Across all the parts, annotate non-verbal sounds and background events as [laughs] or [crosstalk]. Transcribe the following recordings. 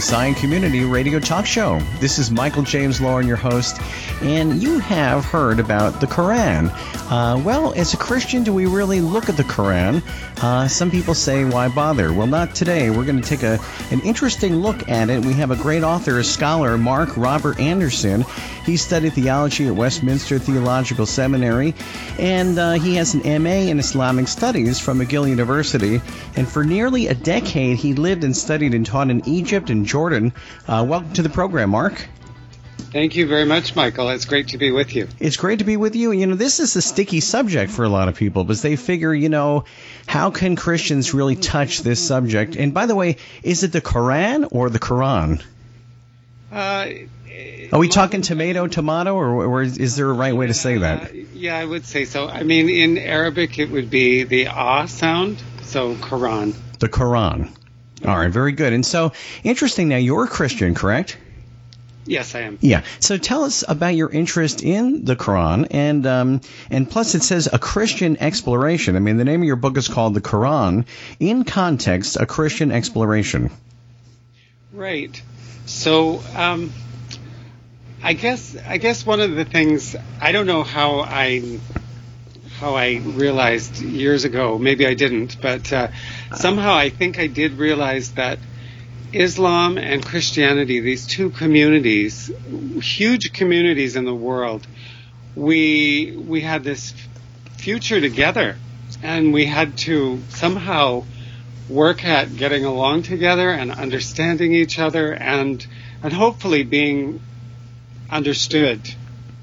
the Community Radio Talk Show. This is Michael James Lauren, your host, and you have heard about the Quran. Uh, well, as a Christian, do we really look at the Quran? Uh, some people say, why bother? Well, not today. We're going to take a, an interesting look at it. We have a great author, a scholar, Mark Robert Anderson. He studied theology at Westminster Theological Seminary, and uh, he has an MA in Islamic Studies from McGill University. And for nearly a decade, he lived and studied and taught in Egypt and Jordan. Uh, welcome to the program, Mark. Thank you very much, Michael. It's great to be with you. It's great to be with you. You know, this is a sticky subject for a lot of people because they figure, you know, how can Christians really touch this subject? And by the way, is it the Quran or the Quran? Uh, Are we talking tomato, tomato, or, or is there a right way to say that? Uh, yeah, I would say so. I mean, in Arabic, it would be the ah sound, so Quran. The Quran. All right, very good. And so, interesting now, you're a Christian, correct? Yes, I am. Yeah. So tell us about your interest in the Quran, and um, and plus it says a Christian exploration. I mean, the name of your book is called the Quran. In context, a Christian exploration. Right. So, um, I guess I guess one of the things I don't know how I how I realized years ago. Maybe I didn't, but uh, somehow I think I did realize that Islam and Christianity, these two communities, huge communities in the world, we we had this future together, and we had to somehow work at getting along together and understanding each other, and and hopefully being understood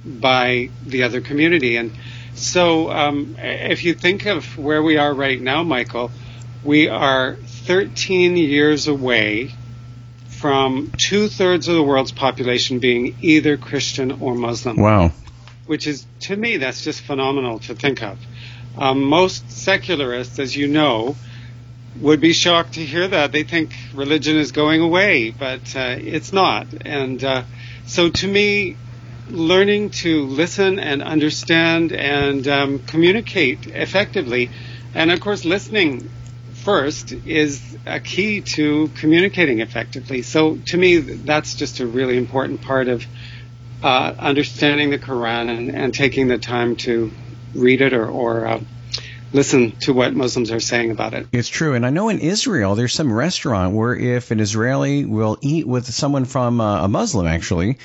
by the other community. And so, um, if you think of where we are right now, Michael, we are 13 years away from two thirds of the world's population being either Christian or Muslim. Wow. Which is, to me, that's just phenomenal to think of. Um, most secularists, as you know, would be shocked to hear that. They think religion is going away, but uh, it's not. And uh, so to me, learning to listen and understand and um, communicate effectively, and of course, listening first is a key to communicating effectively. So to me, that's just a really important part of uh, understanding the Quran and, and, taking the time to read it or, or uh, listen to what Muslims are saying about it. It's true. And I know in Israel, there's some restaurant where if an Israeli will eat with someone from uh, a Muslim, actually,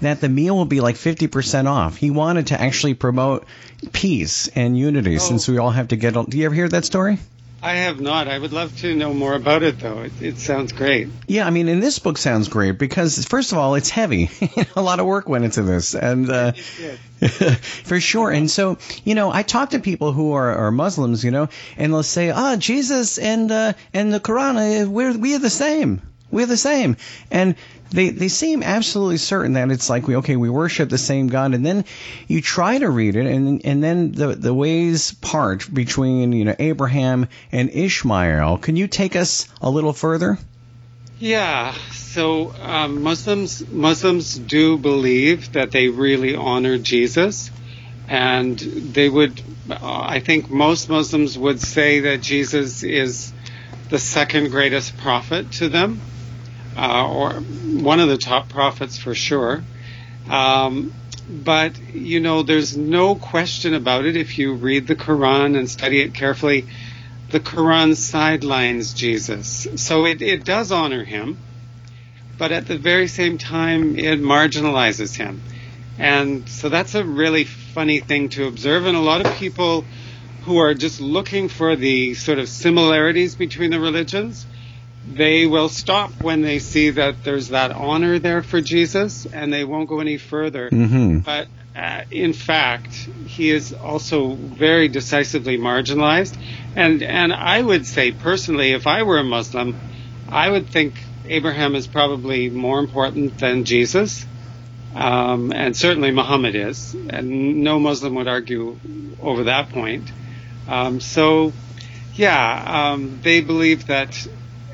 that the meal will be like 50% off. He wanted to actually promote peace and unity oh. since we all have to get. Do you ever hear that story? I have not. I would love to know more about it, though. It, it sounds great. Yeah, I mean, and this book sounds great because first of all, it's heavy. [laughs] a lot of work went into this, and uh, [laughs] for sure. And so, you know, I talk to people who are, are Muslims, you know, and they'll say, "Ah, oh, Jesus and uh, and the Quran, uh, we're we are the same." We're the same. And they they seem absolutely certain that it's like we okay we worship the same God and then you try to read it and and then the the ways part between you know Abraham and Ishmael. Can you take us a little further? Yeah. So um, Muslims Muslims do believe that they really honor Jesus and they would uh, I think most Muslims would say that Jesus is the second greatest prophet to them uh, or one of the top prophets for sure. Um, but you know, there's no question about it. If you read the Quran and study it carefully, the Quran sidelines Jesus, so it, it does honor him, but at the very same time, it marginalizes him, and so that's a really funny thing to observe. And a lot of people who are just looking for the sort of similarities between the religions they will stop when they see that there's that honor there for Jesus and they won't go any further. Mm-hmm. But uh, in fact, he is also very decisively marginalized. And, and I would say personally, if I were a Muslim, I would think Abraham is probably more important than Jesus. Um, and certainly Muhammad is. And no Muslim would argue over that point. Um, so, yeah, um, they believe that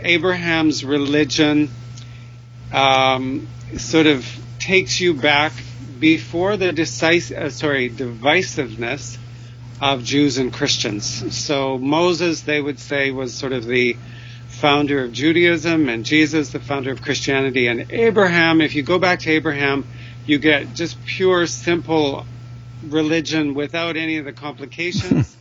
Abraham's religion um, sort of takes you back before the decisive, uh, sorry, divisiveness of Jews and Christians. So Moses, they would say, was sort of the founder of Judaism, and Jesus, the founder of Christianity, and Abraham. If you go back to Abraham, you get just pure, simple religion without any of the complications.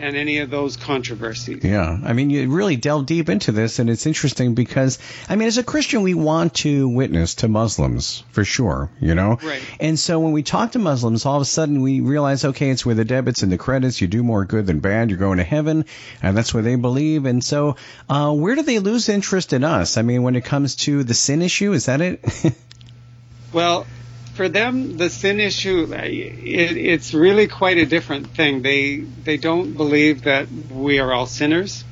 And any of those controversies. Yeah, I mean, you really delve deep into this, and it's interesting because, I mean, as a Christian, we want to witness to Muslims for sure, you know. Right. And so when we talk to Muslims, all of a sudden we realize, okay, it's where the debits and the credits. You do more good than bad. You're going to heaven, and that's what they believe. And so, uh, where do they lose interest in us? I mean, when it comes to the sin issue, is that it? [laughs] well, for them, the sin issue, it, it's really quite a different thing. They they don't believe that we are all sinners,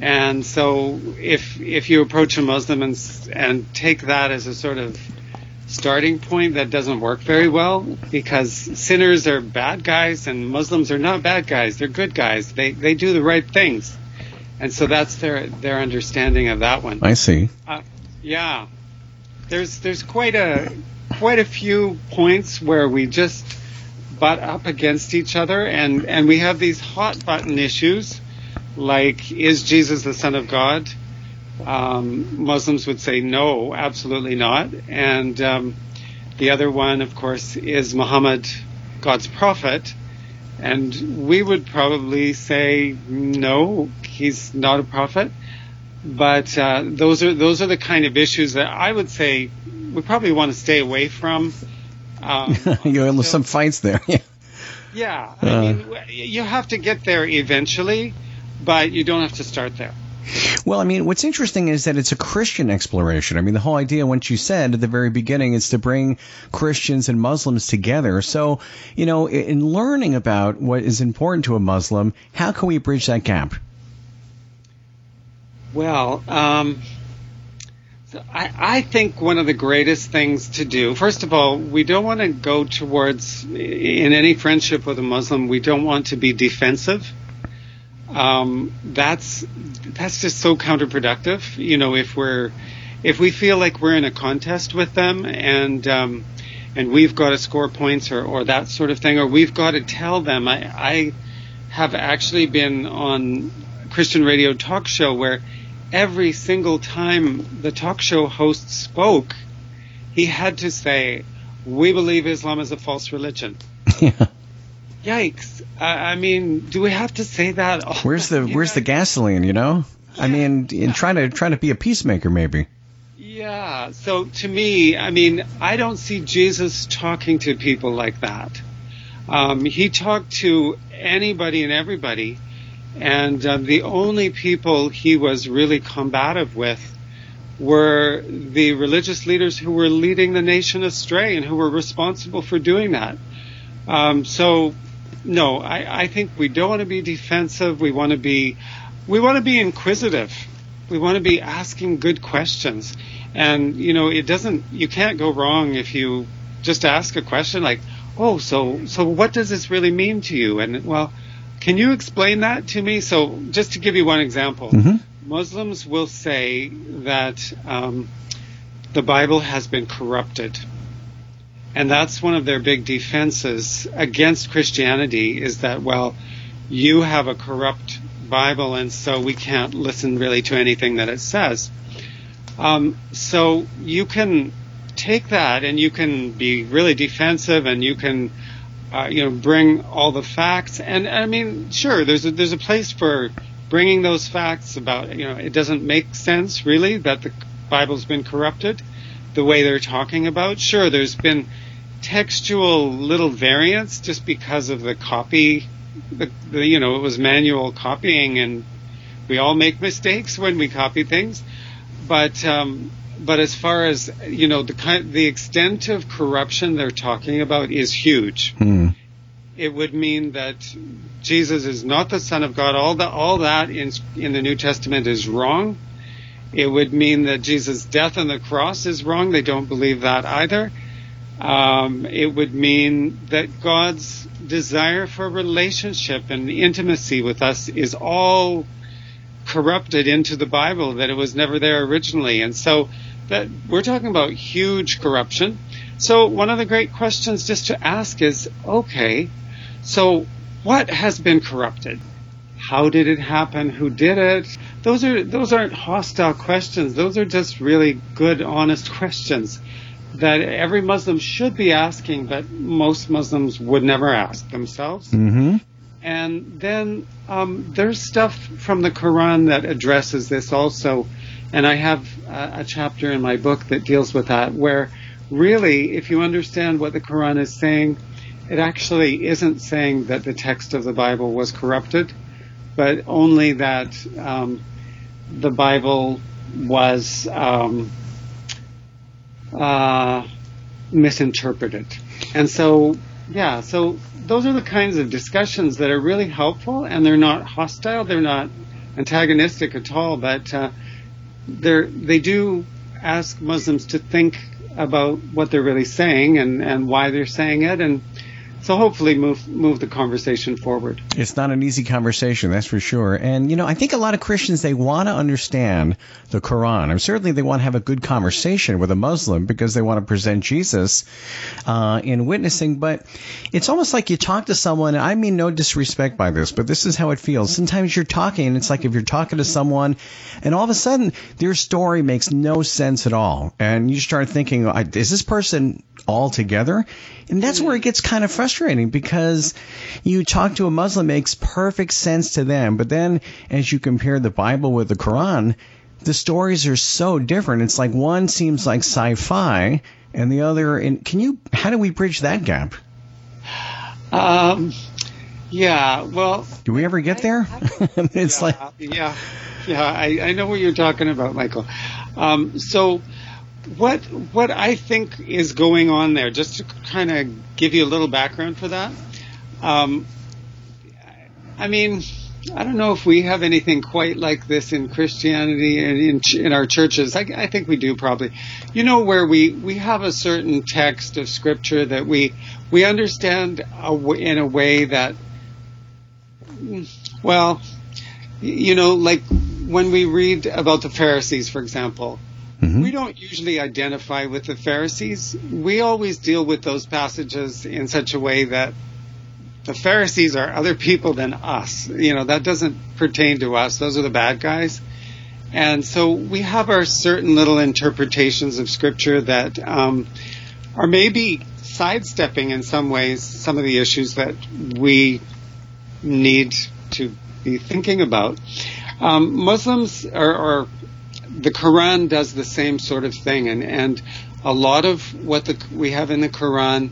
and so if if you approach a Muslim and and take that as a sort of starting point, that doesn't work very well because sinners are bad guys and Muslims are not bad guys. They're good guys. They they do the right things, and so that's their their understanding of that one. I see. Uh, yeah, there's there's quite a quite a few points where we just butt up against each other, and and we have these hot button issues, like is Jesus the Son of God? Um, Muslims would say no, absolutely not, and um, the other one, of course, is Muhammad God's prophet? And we would probably say no, he's not a prophet. But uh, those are those are the kind of issues that I would say we probably want to stay away from. Um, [laughs] you have some fights there. yeah. [laughs] Yeah, I uh, mean, you have to get there eventually, but you don't have to start there. Well, I mean, what's interesting is that it's a Christian exploration. I mean, the whole idea, once you said at the very beginning, is to bring Christians and Muslims together. So, you know, in learning about what is important to a Muslim, how can we bridge that gap? Well, um, I, I think one of the greatest things to do, first of all, we don't want to go towards, in any friendship with a Muslim, we don't want to be defensive. Um, that's that's just so counterproductive. You know, if we're if we feel like we're in a contest with them and um, and we've got to score points or, or that sort of thing, or we've got to tell them. I, I have actually been on Christian radio talk show where every single time the talk show host spoke, he had to say, "We believe Islam is a false religion." [laughs] Yeah. Yikes! I, I mean, do we have to say that? All where's the Where's the gasoline? You know, yeah. I mean, in trying to trying to be a peacemaker, maybe. Yeah. So to me, I mean, I don't see Jesus talking to people like that. Um, he talked to anybody and everybody and uh, the only people he was really combative with were the religious leaders who were leading the nation astray and who were responsible for doing that. Um, so, no, I, I think we don't want to be defensive. We want to be, we want to be inquisitive. We want to be asking good questions. And, you know, it doesn't, you can't go wrong if you just ask a question like, oh, so, so what does this really mean to you? And, well, can you explain that to me? So, just to give you one example, mm-hmm. Muslims will say that um, the Bible has been corrupted. And that's one of their big defenses against Christianity is that, well, you have a corrupt Bible, and so we can't listen really to anything that it says. Um, so you can take that and you can be really defensive and you can uh, you know, bring all the facts. And I mean, sure, there's a, there's a place for bringing those facts about, you know, it doesn't make sense really that the Bible's been corrupted the way they're talking about. Sure, there's been textual little variants just because of the copy, the, the you know, it was manual copying and we all make mistakes when we copy things. But, um, but as far as you know, the kind, the extent of corruption they're talking about is huge. Hmm. It would mean that Jesus is not the Son of God. All that, all that in in the New Testament is wrong. It would mean that Jesus' death on the cross is wrong. They don't believe that either. Um, it would mean that God's desire for relationship and intimacy with us is all corrupted into the Bible, that it was never there originally. And so that we're talking about huge corruption. So one of the great questions just to ask is, okay, so what has been corrupted? how did it happen? Who did it? Those are those aren't hostile questions. Those are just really good, honest questions that every Muslim should be asking, but most Muslims would never ask themselves. Mm-hmm. And then um, there's stuff from the Quran that addresses this also, and I have a, chapter in my book that deals with that, where really, if you understand what the Quran is saying, it actually isn't saying that the text of the Bible was corrupted, but only that um, the Bible was um, uh, misinterpreted. And so, yeah, so those are the kinds of discussions that are really helpful, and they're not hostile, they're not antagonistic at all, but uh, they do ask Muslims to think about what they're really saying and, and why they're saying it, and so hopefully move move the conversation forward. It's not an easy conversation, that's for sure. And you know, I think a lot of Christians they want to understand the Quran. And certainly they want to have a good conversation with a Muslim because they want to present Jesus uh, in witnessing. But it's almost like you talk to someone. And I mean, no disrespect by this, but this is how it feels. Sometimes you're talking, and it's like if you're talking to someone, and all of a sudden their story makes no sense at all, and you start thinking, is this person all together? And that's where it gets kind of frustrating because you talk to a Muslim makes perfect sense to them, but then as you compare the Bible with the Quran, the stories are so different. It's like one seems like sci-fi and the other and can you how do we bridge that gap? Um yeah, well, do we ever get there? [laughs] it's yeah, like yeah, yeah. I, I know what you're talking about, Michael. Um, so, what what I think is going on there, just to kind of give you a little background for that. Um, I mean, I don't know if we have anything quite like this in Christianity and in, in our churches. I, I think we do probably. You know, where we we have a certain text of scripture that we we understand a, in a way that, well, you know, like when we read about the Pharisees, for example Mm-hmm. We don't usually identify with the Pharisees. We always deal with those passages in such a way that the Pharisees are other people than us. You know, that doesn't pertain to us. Those are the bad guys. And so we have our certain little interpretations of Scripture that um, are maybe sidestepping in some ways some of the issues that we need to be thinking about. Um, Muslims are, are the Quran does the same sort of thing, and and a lot of what the, we have in the Quran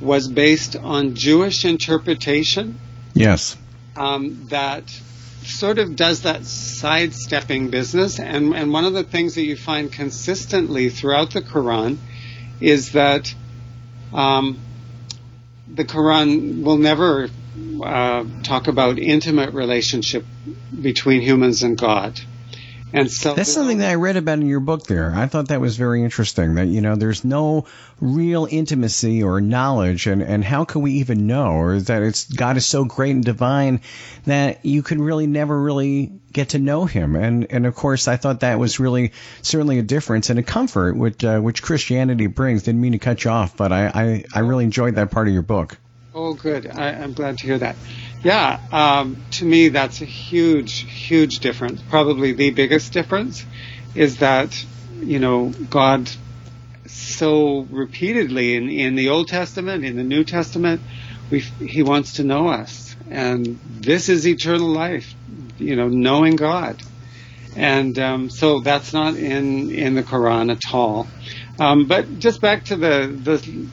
was based on Jewish interpretation. Yes. Um, that sort of does that sidestepping business, and and one of the things that you find consistently throughout the Quran is that um, the Quran will never uh, talk about intimate relationship between humans and God. And so that's something that I read about in your book. There, I thought that was very interesting. That you know, there's no real intimacy or knowledge, and and how can we even know, or that it's God is so great and divine that you can really never really get to know Him. And and of course, I thought that was really certainly a difference and a comfort which uh, which Christianity brings. Didn't mean to cut you off, but I I, I really enjoyed that part of your book. Oh, good. I, I'm glad to hear that. Yeah, um, to me, that's a huge, huge difference. Probably the biggest difference is that, you know, God so repeatedly in, in the Old Testament, in the New Testament, we, He wants to know us. And this is eternal life, you know, knowing God. And um, so that's not in, in the Quran at all. Um, but just back to the, the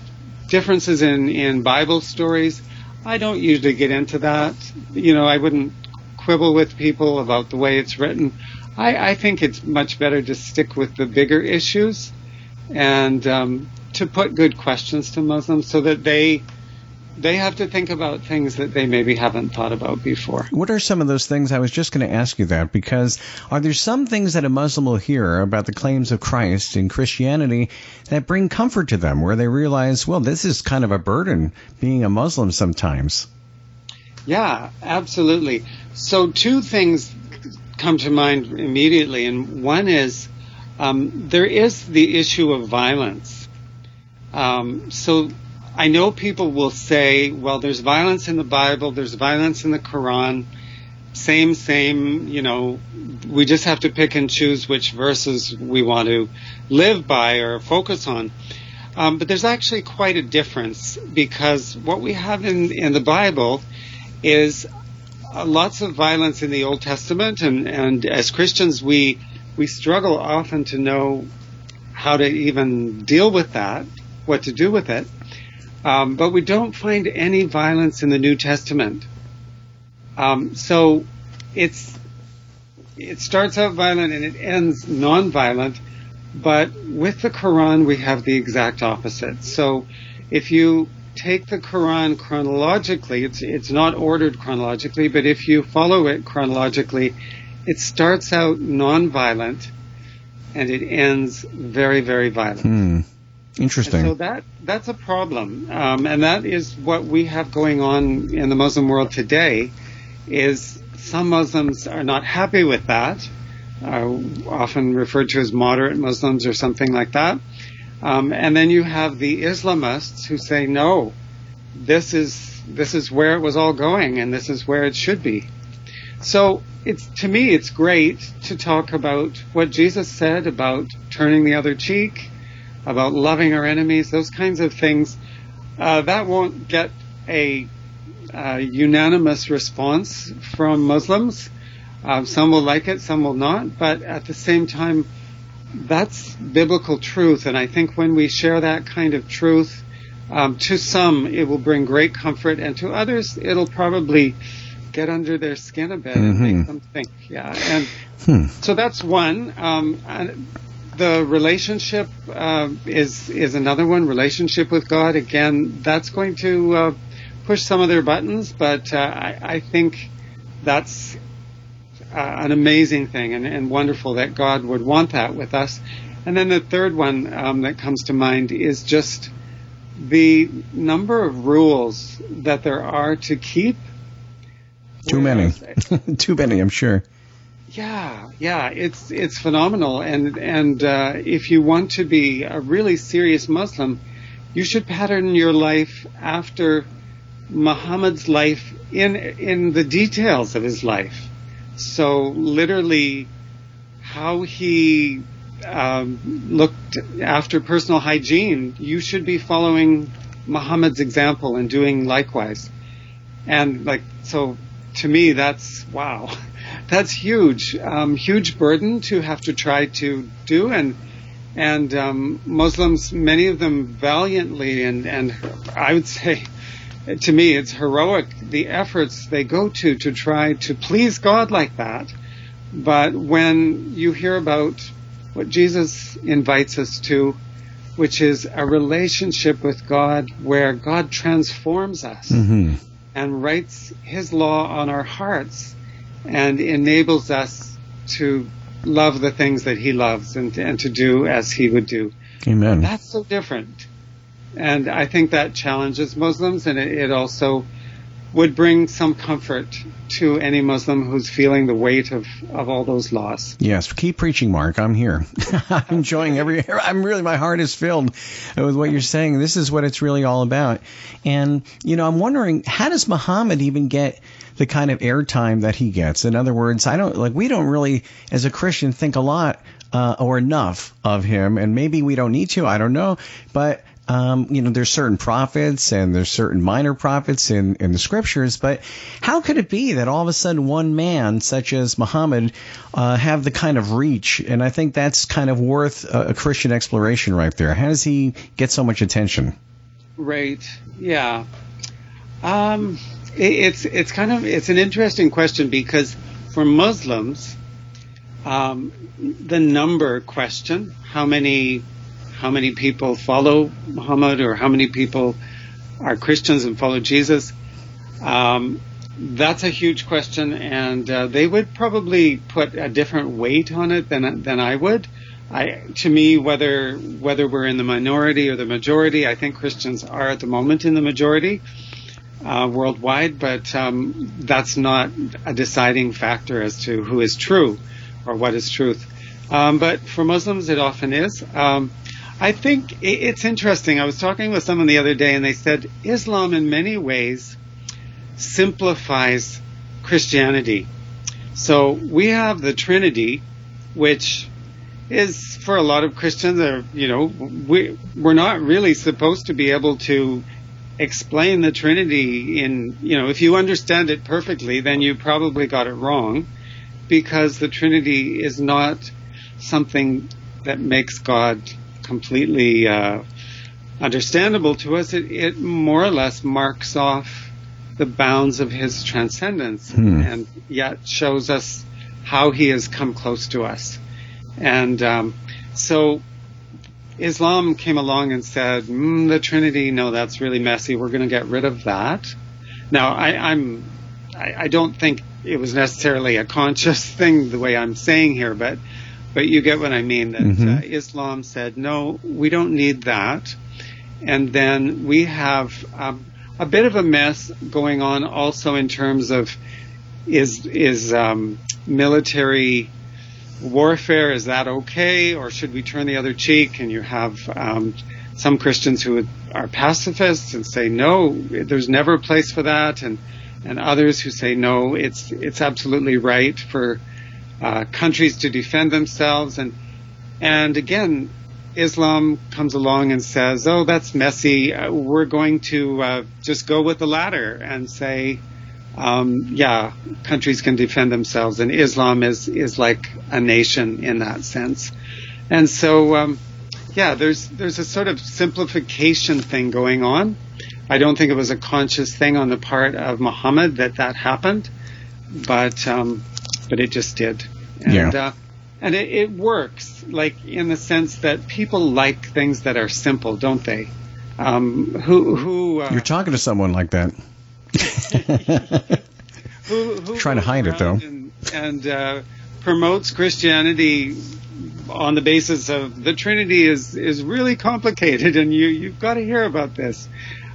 differences in, in Bible stories. I don't usually get into that. You know, I wouldn't quibble with people about the way it's written. I, I think it's much better to stick with the bigger issues and um, to put good questions to Muslims so that they they have to think about things that they maybe haven't thought about before. What are some of those things? I was just going to ask you that because are there some things that a Muslim will hear about the claims of Christ in Christianity that bring comfort to them, where they realize, well, this is kind of a burden being a Muslim sometimes? Yeah, absolutely. So, two things come to mind immediately, and one is um, there is the issue of violence. Um, so, I know people will say, well, there's violence in the Bible, there's violence in the Quran, same, same, you know, we just have to pick and choose which verses we want to live by or focus on. Um, but there's actually quite a difference because what we have in, in the Bible is uh, lots of violence in the Old Testament, and, and as Christians, we we struggle often to know how to even deal with that, what to do with it. Um, but we don't find any violence in the New Testament. Um, so it's it starts out violent and it ends non-violent, but with the Quran we have the exact opposite. So if you take the Quran chronologically, it's it's not ordered chronologically, but if you follow it chronologically, it starts out non-violent and it ends very very violent. Hmm. Interesting. And so that that's a problem, um, and that is what we have going on in the Muslim world today. Is some Muslims are not happy with that, uh, often referred to as moderate Muslims or something like that. Um, and then you have the Islamists who say, no, this is this is where it was all going, and this is where it should be. So it's to me, it's great to talk about what Jesus said about turning the other cheek, about loving our enemies, those kinds of things. Uh, that won't get a uh, unanimous response from Muslims. Uh, some will like it, some will not, but at the same time, that's biblical truth, and I think when we share that kind of truth, um, to some it will bring great comfort, and to others it'll probably get under their skin a bit mm-hmm. and make them think. Yeah, and hmm. so that's one. Um, the relationship uh, is is another one. Relationship with God again. That's going to uh, push some of their buttons, but uh, I, I, think that's uh, an amazing thing and, and, wonderful that God would want that with us. And then the third one um, that comes to mind is just the number of rules that there are to keep. Too many. [laughs] Too many, I'm sure. Yeah, yeah, it's it's phenomenal, and and uh, if you want to be a really serious Muslim, you should pattern your life after Muhammad's life in in the details of his life. So literally, how he um, looked after personal hygiene, you should be following Muhammad's example and doing likewise. And like so, to me, that's wow, [laughs] that's huge, um, huge burden to have to try to do and. And um, Muslims, many of them valiantly and, and I would say to me, it's heroic the efforts they go to to try to please God like that. But when you hear about what Jesus invites us to, which is a relationship with God where God transforms us mm-hmm. and writes His law on our hearts and enables us to love the things that He loves and, and to do as He would do. Amen. That's so different and I think that challenges Muslims, and it, it also would bring some comfort to any Muslim who's feeling the weight of, of all those laws. Yes, keep preaching, Mark. I'm here. [laughs] I'm enjoying every. I'm really my heart is filled with what you're saying. This is what it's really all about. And you know, I'm wondering how does Muhammad even get the kind of airtime that he gets? In other words, I don't like we don't really, as a Christian, think a lot uh, or enough of him, and maybe we don't need to. I don't know, but um, you know, there's certain prophets and there's certain minor prophets in, in the scriptures, but how could it be that all of a sudden one man, such as Muhammad, uh, have the kind of reach? And I think that's kind of worth a, a Christian exploration right there. How does he get so much attention? Right. Yeah. Um, it, it's it's kind of it's an interesting question because for Muslims, um, the number question, how many how many people follow Muhammad or how many people are Christians and follow Jesus. Um, that's a huge question, and uh, they would probably put a different weight on it than than I would. I, to me, whether whether we're in the minority or the majority, I think Christians are at the moment in the majority uh, worldwide, but um, that's not a deciding factor as to who is true or what is truth. Um, but for Muslims, it often is. Um, I think it's interesting. I was talking with someone the other day, and they said Islam, in many ways, simplifies Christianity. So we have the Trinity, which is for a lot of Christians, are, you know, we, we're not really supposed to be able to explain the Trinity in, you know, if you understand it perfectly, then you probably got it wrong because the Trinity is not something that makes God completely uh, understandable to us. It, it, more or less marks off the bounds of his transcendence hmm. and yet shows us how he has come close to us. And um, so Islam came along and said, mm, the Trinity, no, that's really messy. We're going to get rid of that. Now, I, I'm, I, I don't think it was necessarily a conscious [laughs] thing the way I'm saying here, but, but you get what I mean. That mm-hmm. uh, Islam said, no, we don't need that. And then we have um, a bit of a mess going on also in terms of is is um, military warfare, is that okay, or should we turn the other cheek? And you have um, some Christians who are pacifists and say no, there's never a place for that, and and others who say no, it's it's absolutely right for uh, countries to defend themselves, and and again, Islam comes along and says, oh, that's messy. Uh, we're going to uh, just go with the latter and say um, yeah, countries can defend themselves, and Islam is is like a nation in that sense. And so, um, yeah, there's there's a sort of simplification thing going on. I don't think it was a conscious thing on the part of Muhammad that that happened, but um, but it just did. And, yeah. Uh, and it, it works, like in the sense that people like things that are simple, don't they? Um, who who uh, you're talking to someone like that [laughs] who, who [laughs] Trying to hide it though. And, and uh, promotes Christianity on the basis of the Trinity is is really complicated, and you you've got to hear about this.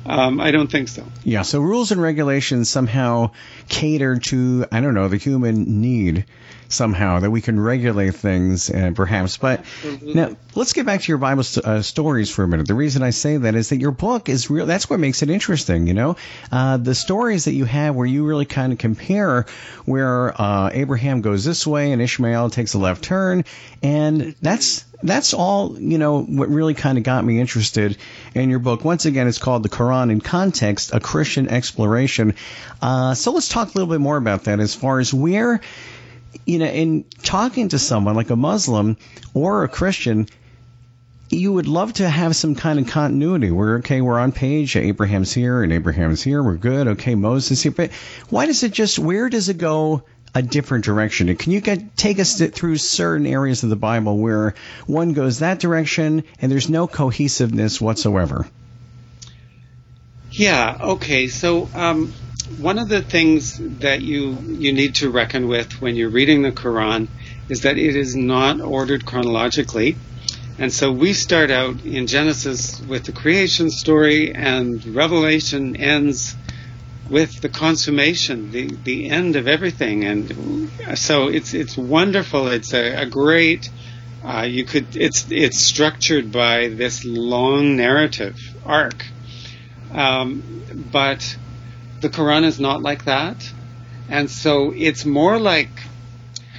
Um, I don't think so. Yeah, so rules and regulations somehow cater to I don't know the human need somehow that we can regulate things uh, perhaps. But Absolutely. now let's get back to your Bible st- uh, stories for a minute. The reason I say that is that your book is real. That's what makes it interesting. You know, uh, the stories that you have where you really kind of compare where uh, Abraham goes this way and Ishmael takes a left turn, and that's that's all you know what really kind of got me interested in your book once again it's called the quran in context a christian exploration uh, so let's talk a little bit more about that as far as where you know, in talking to someone like a Muslim or a Christian, you would love to have some kind of continuity where, okay, we're on page, Abraham's here and Abraham's here, we're good, okay, Moses here. But why does it just, where does it go a different direction? Can you get, take us through certain areas of the Bible where one goes that direction and there's no cohesiveness whatsoever? Yeah, okay. So, um, one of the things that you you need to reckon with when you're reading the Quran is that it is not ordered chronologically. And so we start out in Genesis with the creation story and Revelation ends with the consummation, the, the end of everything. And so it's, it's wonderful. It's a, a great, uh, you could, it's, it's structured by this long narrative arc. Um, but the Quran is not like that. And so it's more like,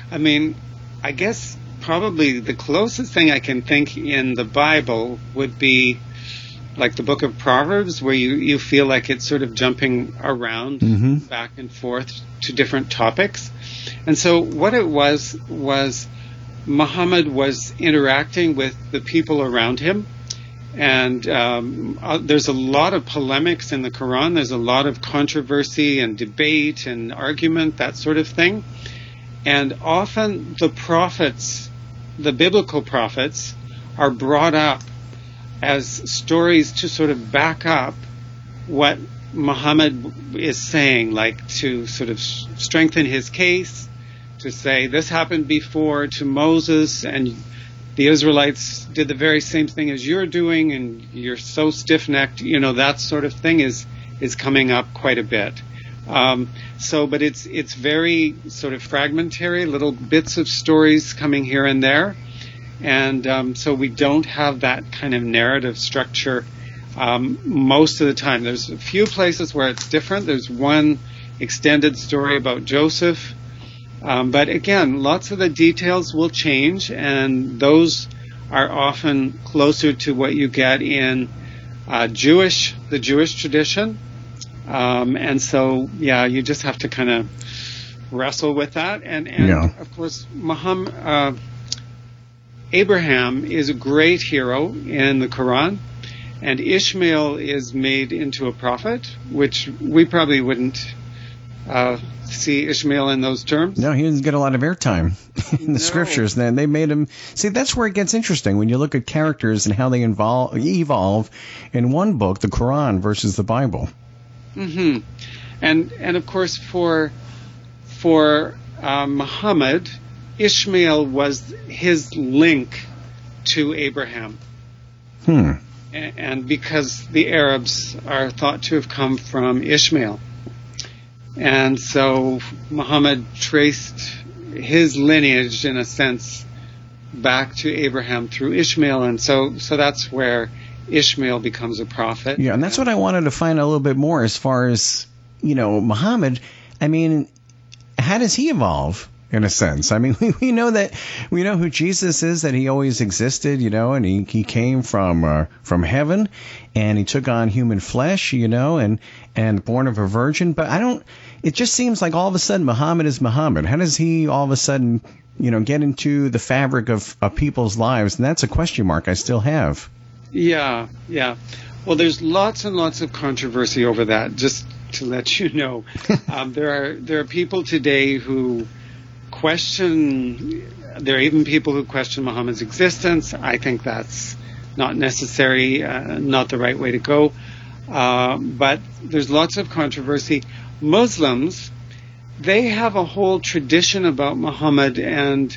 I mean, I guess probably the closest thing I can think in the Bible would be like the book of Proverbs, where you, you feel like it's sort of jumping around mm-hmm. back and forth to different topics. And so what it was was Muhammad was interacting with the people around him and um, uh, there's a lot of polemics in the Quran. There's a lot of controversy and debate and argument, that sort of thing. And often the prophets, the biblical prophets, are brought up as stories to sort of back up what Muhammad is saying, like to sort of strengthen his case, to say this happened before to Moses and the Israelites did the very same thing as you're doing, and you're so stiff-necked. You know that sort of thing is is coming up quite a bit. Um, so, but it's it's very sort of fragmentary, little bits of stories coming here and there, and um, so we don't have that kind of narrative structure um, most of the time. There's a few places where it's different. There's one extended story about Joseph Um, but again, lots of the details will change, and those are often closer to what you get in uh, Jewish, the Jewish tradition. Um, and so, yeah, you just have to kind of wrestle with that. And, and Yeah. of course, Muhammad, uh, Abraham is a great hero in the Quran, and Ishmael is made into a prophet, which we probably wouldn't uh, see Ishmael in those terms. No, he doesn't get a lot of airtime [laughs] in the No. scriptures. Then they made him see. That's where it gets interesting when you look at characters and how they involve, evolve in one book, the Quran, versus the Bible. hmm And and of course for for uh, Muhammad, Ishmael was his link to Abraham, Hmm. And because the Arabs are thought to have come from Ishmael, and so Muhammad traced his lineage in a sense back to Abraham through Ishmael, and so so that's where Ishmael becomes a prophet. Yeah, and that's what I wanted to find a little bit more as far as you know, Muhammad. I mean, how does he evolve? In a sense, I mean, we, [laughs] we know that we know who Jesus is, that he always existed, you know, and he, he came from uh, from heaven, and he took on human flesh, you know, and and born of a virgin. But I don't. It just seems like all of a sudden Muhammad is Muhammad. How does he all of a sudden, you know, get into the fabric of, of people's lives? And that's a question mark I still have. Yeah, yeah. Well, there's lots and lots of controversy over that. Just to let you know, [laughs] um, there are there are people today who question. There are even people who question Muhammad's existence. I think that's not necessary, uh, not the right way to go. Uh, but there's lots of controversy. Muslims, they have a whole tradition about Muhammad and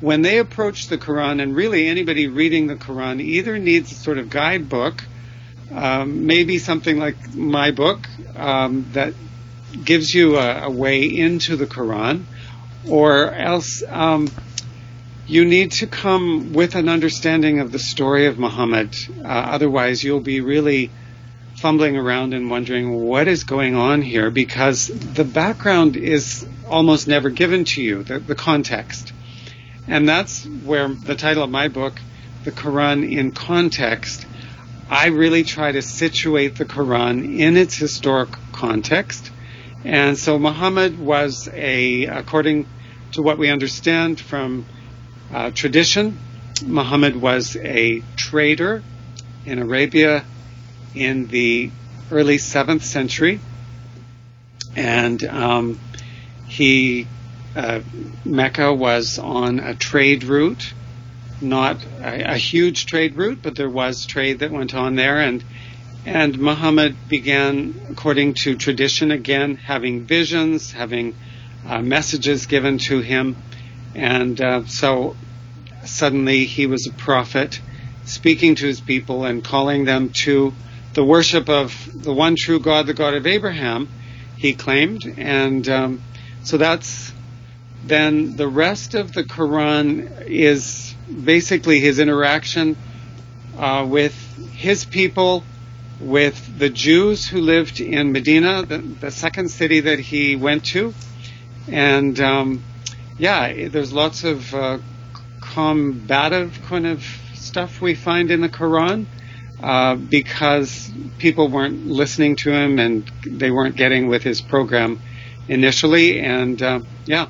when they approach the Quran, and really anybody reading the Quran either needs a sort of guidebook, um, maybe something like my book um, that gives you a, a way into the Quran, or else um, you need to come with an understanding of the story of Muhammad. Uh, otherwise, you'll be really fumbling around and wondering what is going on here because the background is almost never given to you, the, the context. And that's where the title of my book, The Quran in Context, I really try to situate the Quran in its historic context. And so Muhammad was a, according to what we understand from uh, tradition, Muhammad was a trader in Arabia in the early 7th century. And um, he uh, Mecca was on a trade route, not a, a, huge trade route, but there was trade that went on there, and and Muhammad began, according to tradition, again having visions, having uh, messages given to him, and uh, so suddenly he was a prophet, speaking to his people and calling them to the worship of the one true God, the God of Abraham. He claimed, and um, so that's then the rest of the Quran is basically his interaction uh, with his people, with the Jews who lived in Medina, the, the second city that he went to. And um, yeah, there's lots of uh, combative kind of stuff we find in the Quran. Uh, because people weren't listening to him and they weren't getting with his program initially, and uh, yeah,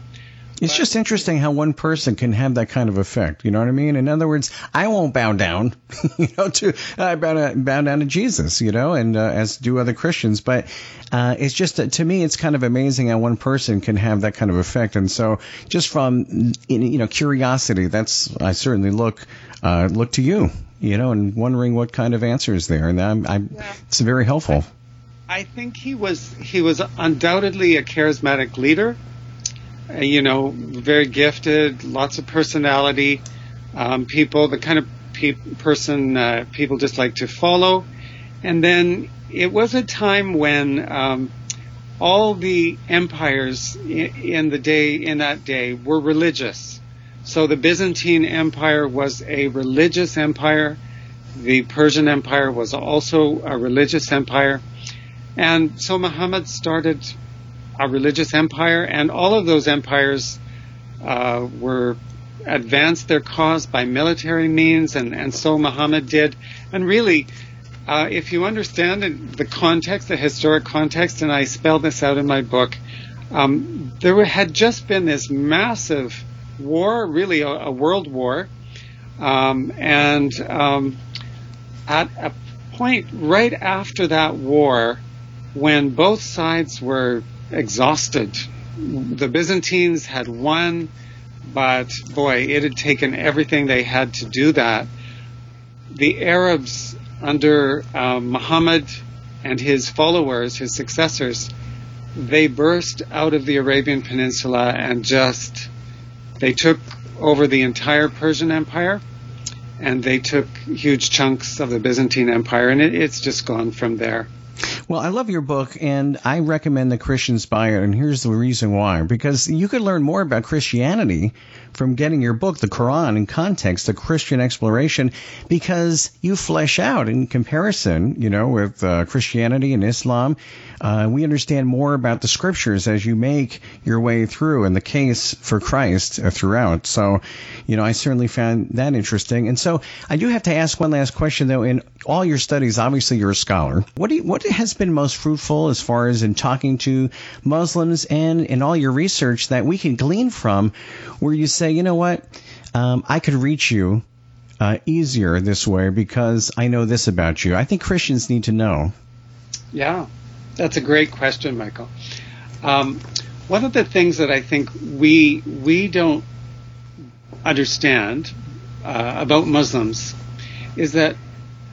it's just interesting how one person can have that kind of effect. You know what I mean? In other words, I won't bow down, [laughs] you know, to I bow, down, bow down to Jesus, you know, and uh, as do other Christians. But uh, it's just that to me, it's kind of amazing how one person can have that kind of effect. And so, just from you know curiosity, that's I certainly look uh, look to you, you know, and wondering what kind of answer is there. And I'm, I'm Yeah. it's very helpful. I think he was he was undoubtedly a charismatic leader. You know, very gifted, lots of personality. Um, people, the kind of pe- person uh, people just like to follow. And then it was a time when um, all the empires in, in the day in that day were religious. So the Byzantine Empire was a religious empire. The Persian Empire was also a religious empire. And so Muhammad started a religious empire, and all of those empires uh, were advanced their cause by military means, and, and so Muhammad did. And really, uh, if you understand the context, the historic context, and I spell this out in my book, um, there had just been this massive war, really a, a world war, um, and um, at a point right after that war, when both sides were exhausted, the Byzantines had won, but boy, it had taken everything they had to do that. The Arabs under um, Muhammad and his followers, his successors, they burst out of the Arabian Peninsula and just they took over the entire Persian Empire and they took huge chunks of the Byzantine Empire, and it, it's just gone from there. Well, I love your book, and I recommend the Christians it, and here's the reason why. Because you could learn more about Christianity from getting your book, The Quran, in context, The Christian exploration, because you flesh out in comparison, you know, with uh, Christianity and Islam. Uh, we understand more about the scriptures as you make your way through and the case for Christ uh, throughout. So, you know, I certainly found that interesting. And so I do have to ask one last question, though. In all your studies, obviously you're a scholar. What you, what has been most fruitful as far as in talking to Muslims and in all your research that we can glean from where you say, you know what, um, I could reach you uh, easier this way because I know this about you. I think Christians need to know. Yeah, that's a great question, Michael. Um, one of the things that I think we we don't understand uh, about Muslims is that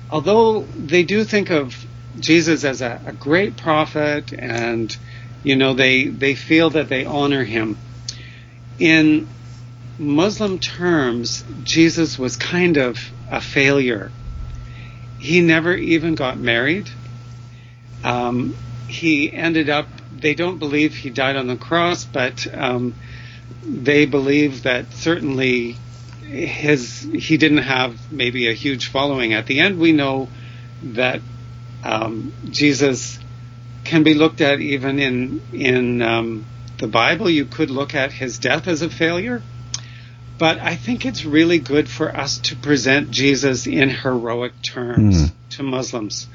although they do think of Jesus as a, a great prophet and you know they they feel that they honor him in Muslim terms Jesus was kind of a failure. He never even got married. Um, he ended up they don't believe he died on the cross but um, they believe that certainly his he didn't have maybe a huge following. At the end we know that um, Jesus can be looked at even in in um, the Bible. You could look at his death as a failure, but I think it's really good for us to present Jesus in heroic terms mm. to Muslims,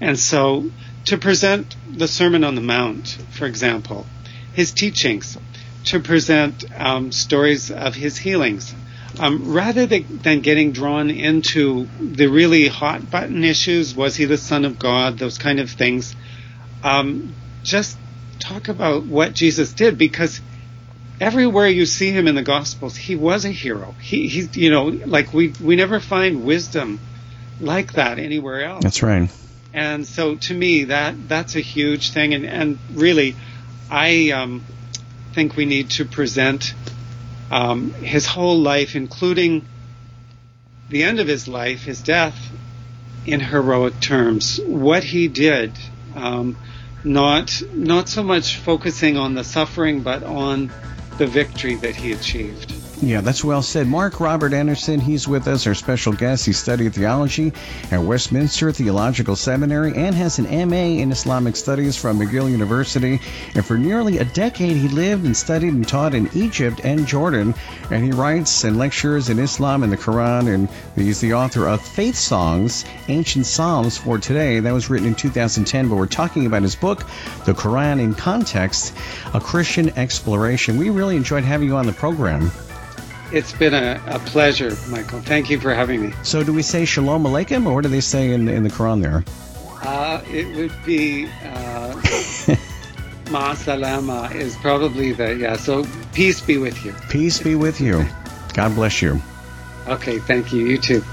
and so to present the Sermon on the Mount, for example, his teachings, to present um, stories of his healings um, rather than getting drawn into the really hot button issues, was he the Son of God, those kind of things, um, just talk about what Jesus did because everywhere you see him in the Gospels, he was a hero. He, he, you know, like we we never find wisdom like that anywhere else. That's right. And so to me, that that's a huge thing, and and really, I um, think we need to present um, his whole life, including the end of his life, his death, in heroic terms. What he did, um, not not so much focusing on the suffering, but on the victory that he achieved. Yeah, that's well said. Mark Robert Anderson, he's with us, our special guest. He studied theology at Westminster Theological Seminary and has an MA in Islamic Studies from McGill University. And for nearly a decade, he lived and studied and taught in Egypt and Jordan. And he writes and lectures in Islam and the Quran. And he's the author of Faith Songs, Ancient Psalms for Today. That was written in 2010, but we're talking about his book, The Quran in Context, a Christian exploration. We really enjoyed having you on the program. It's been a, a, pleasure, Michael. Thank you for having me. So, do we say Shalom Aleichem, or what do they say in, in the Quran there? Uh, it would be uh, [laughs] Ma'asalama is probably the, yeah, so peace be with you. Peace be with you. God bless you. Okay, thank you. You too.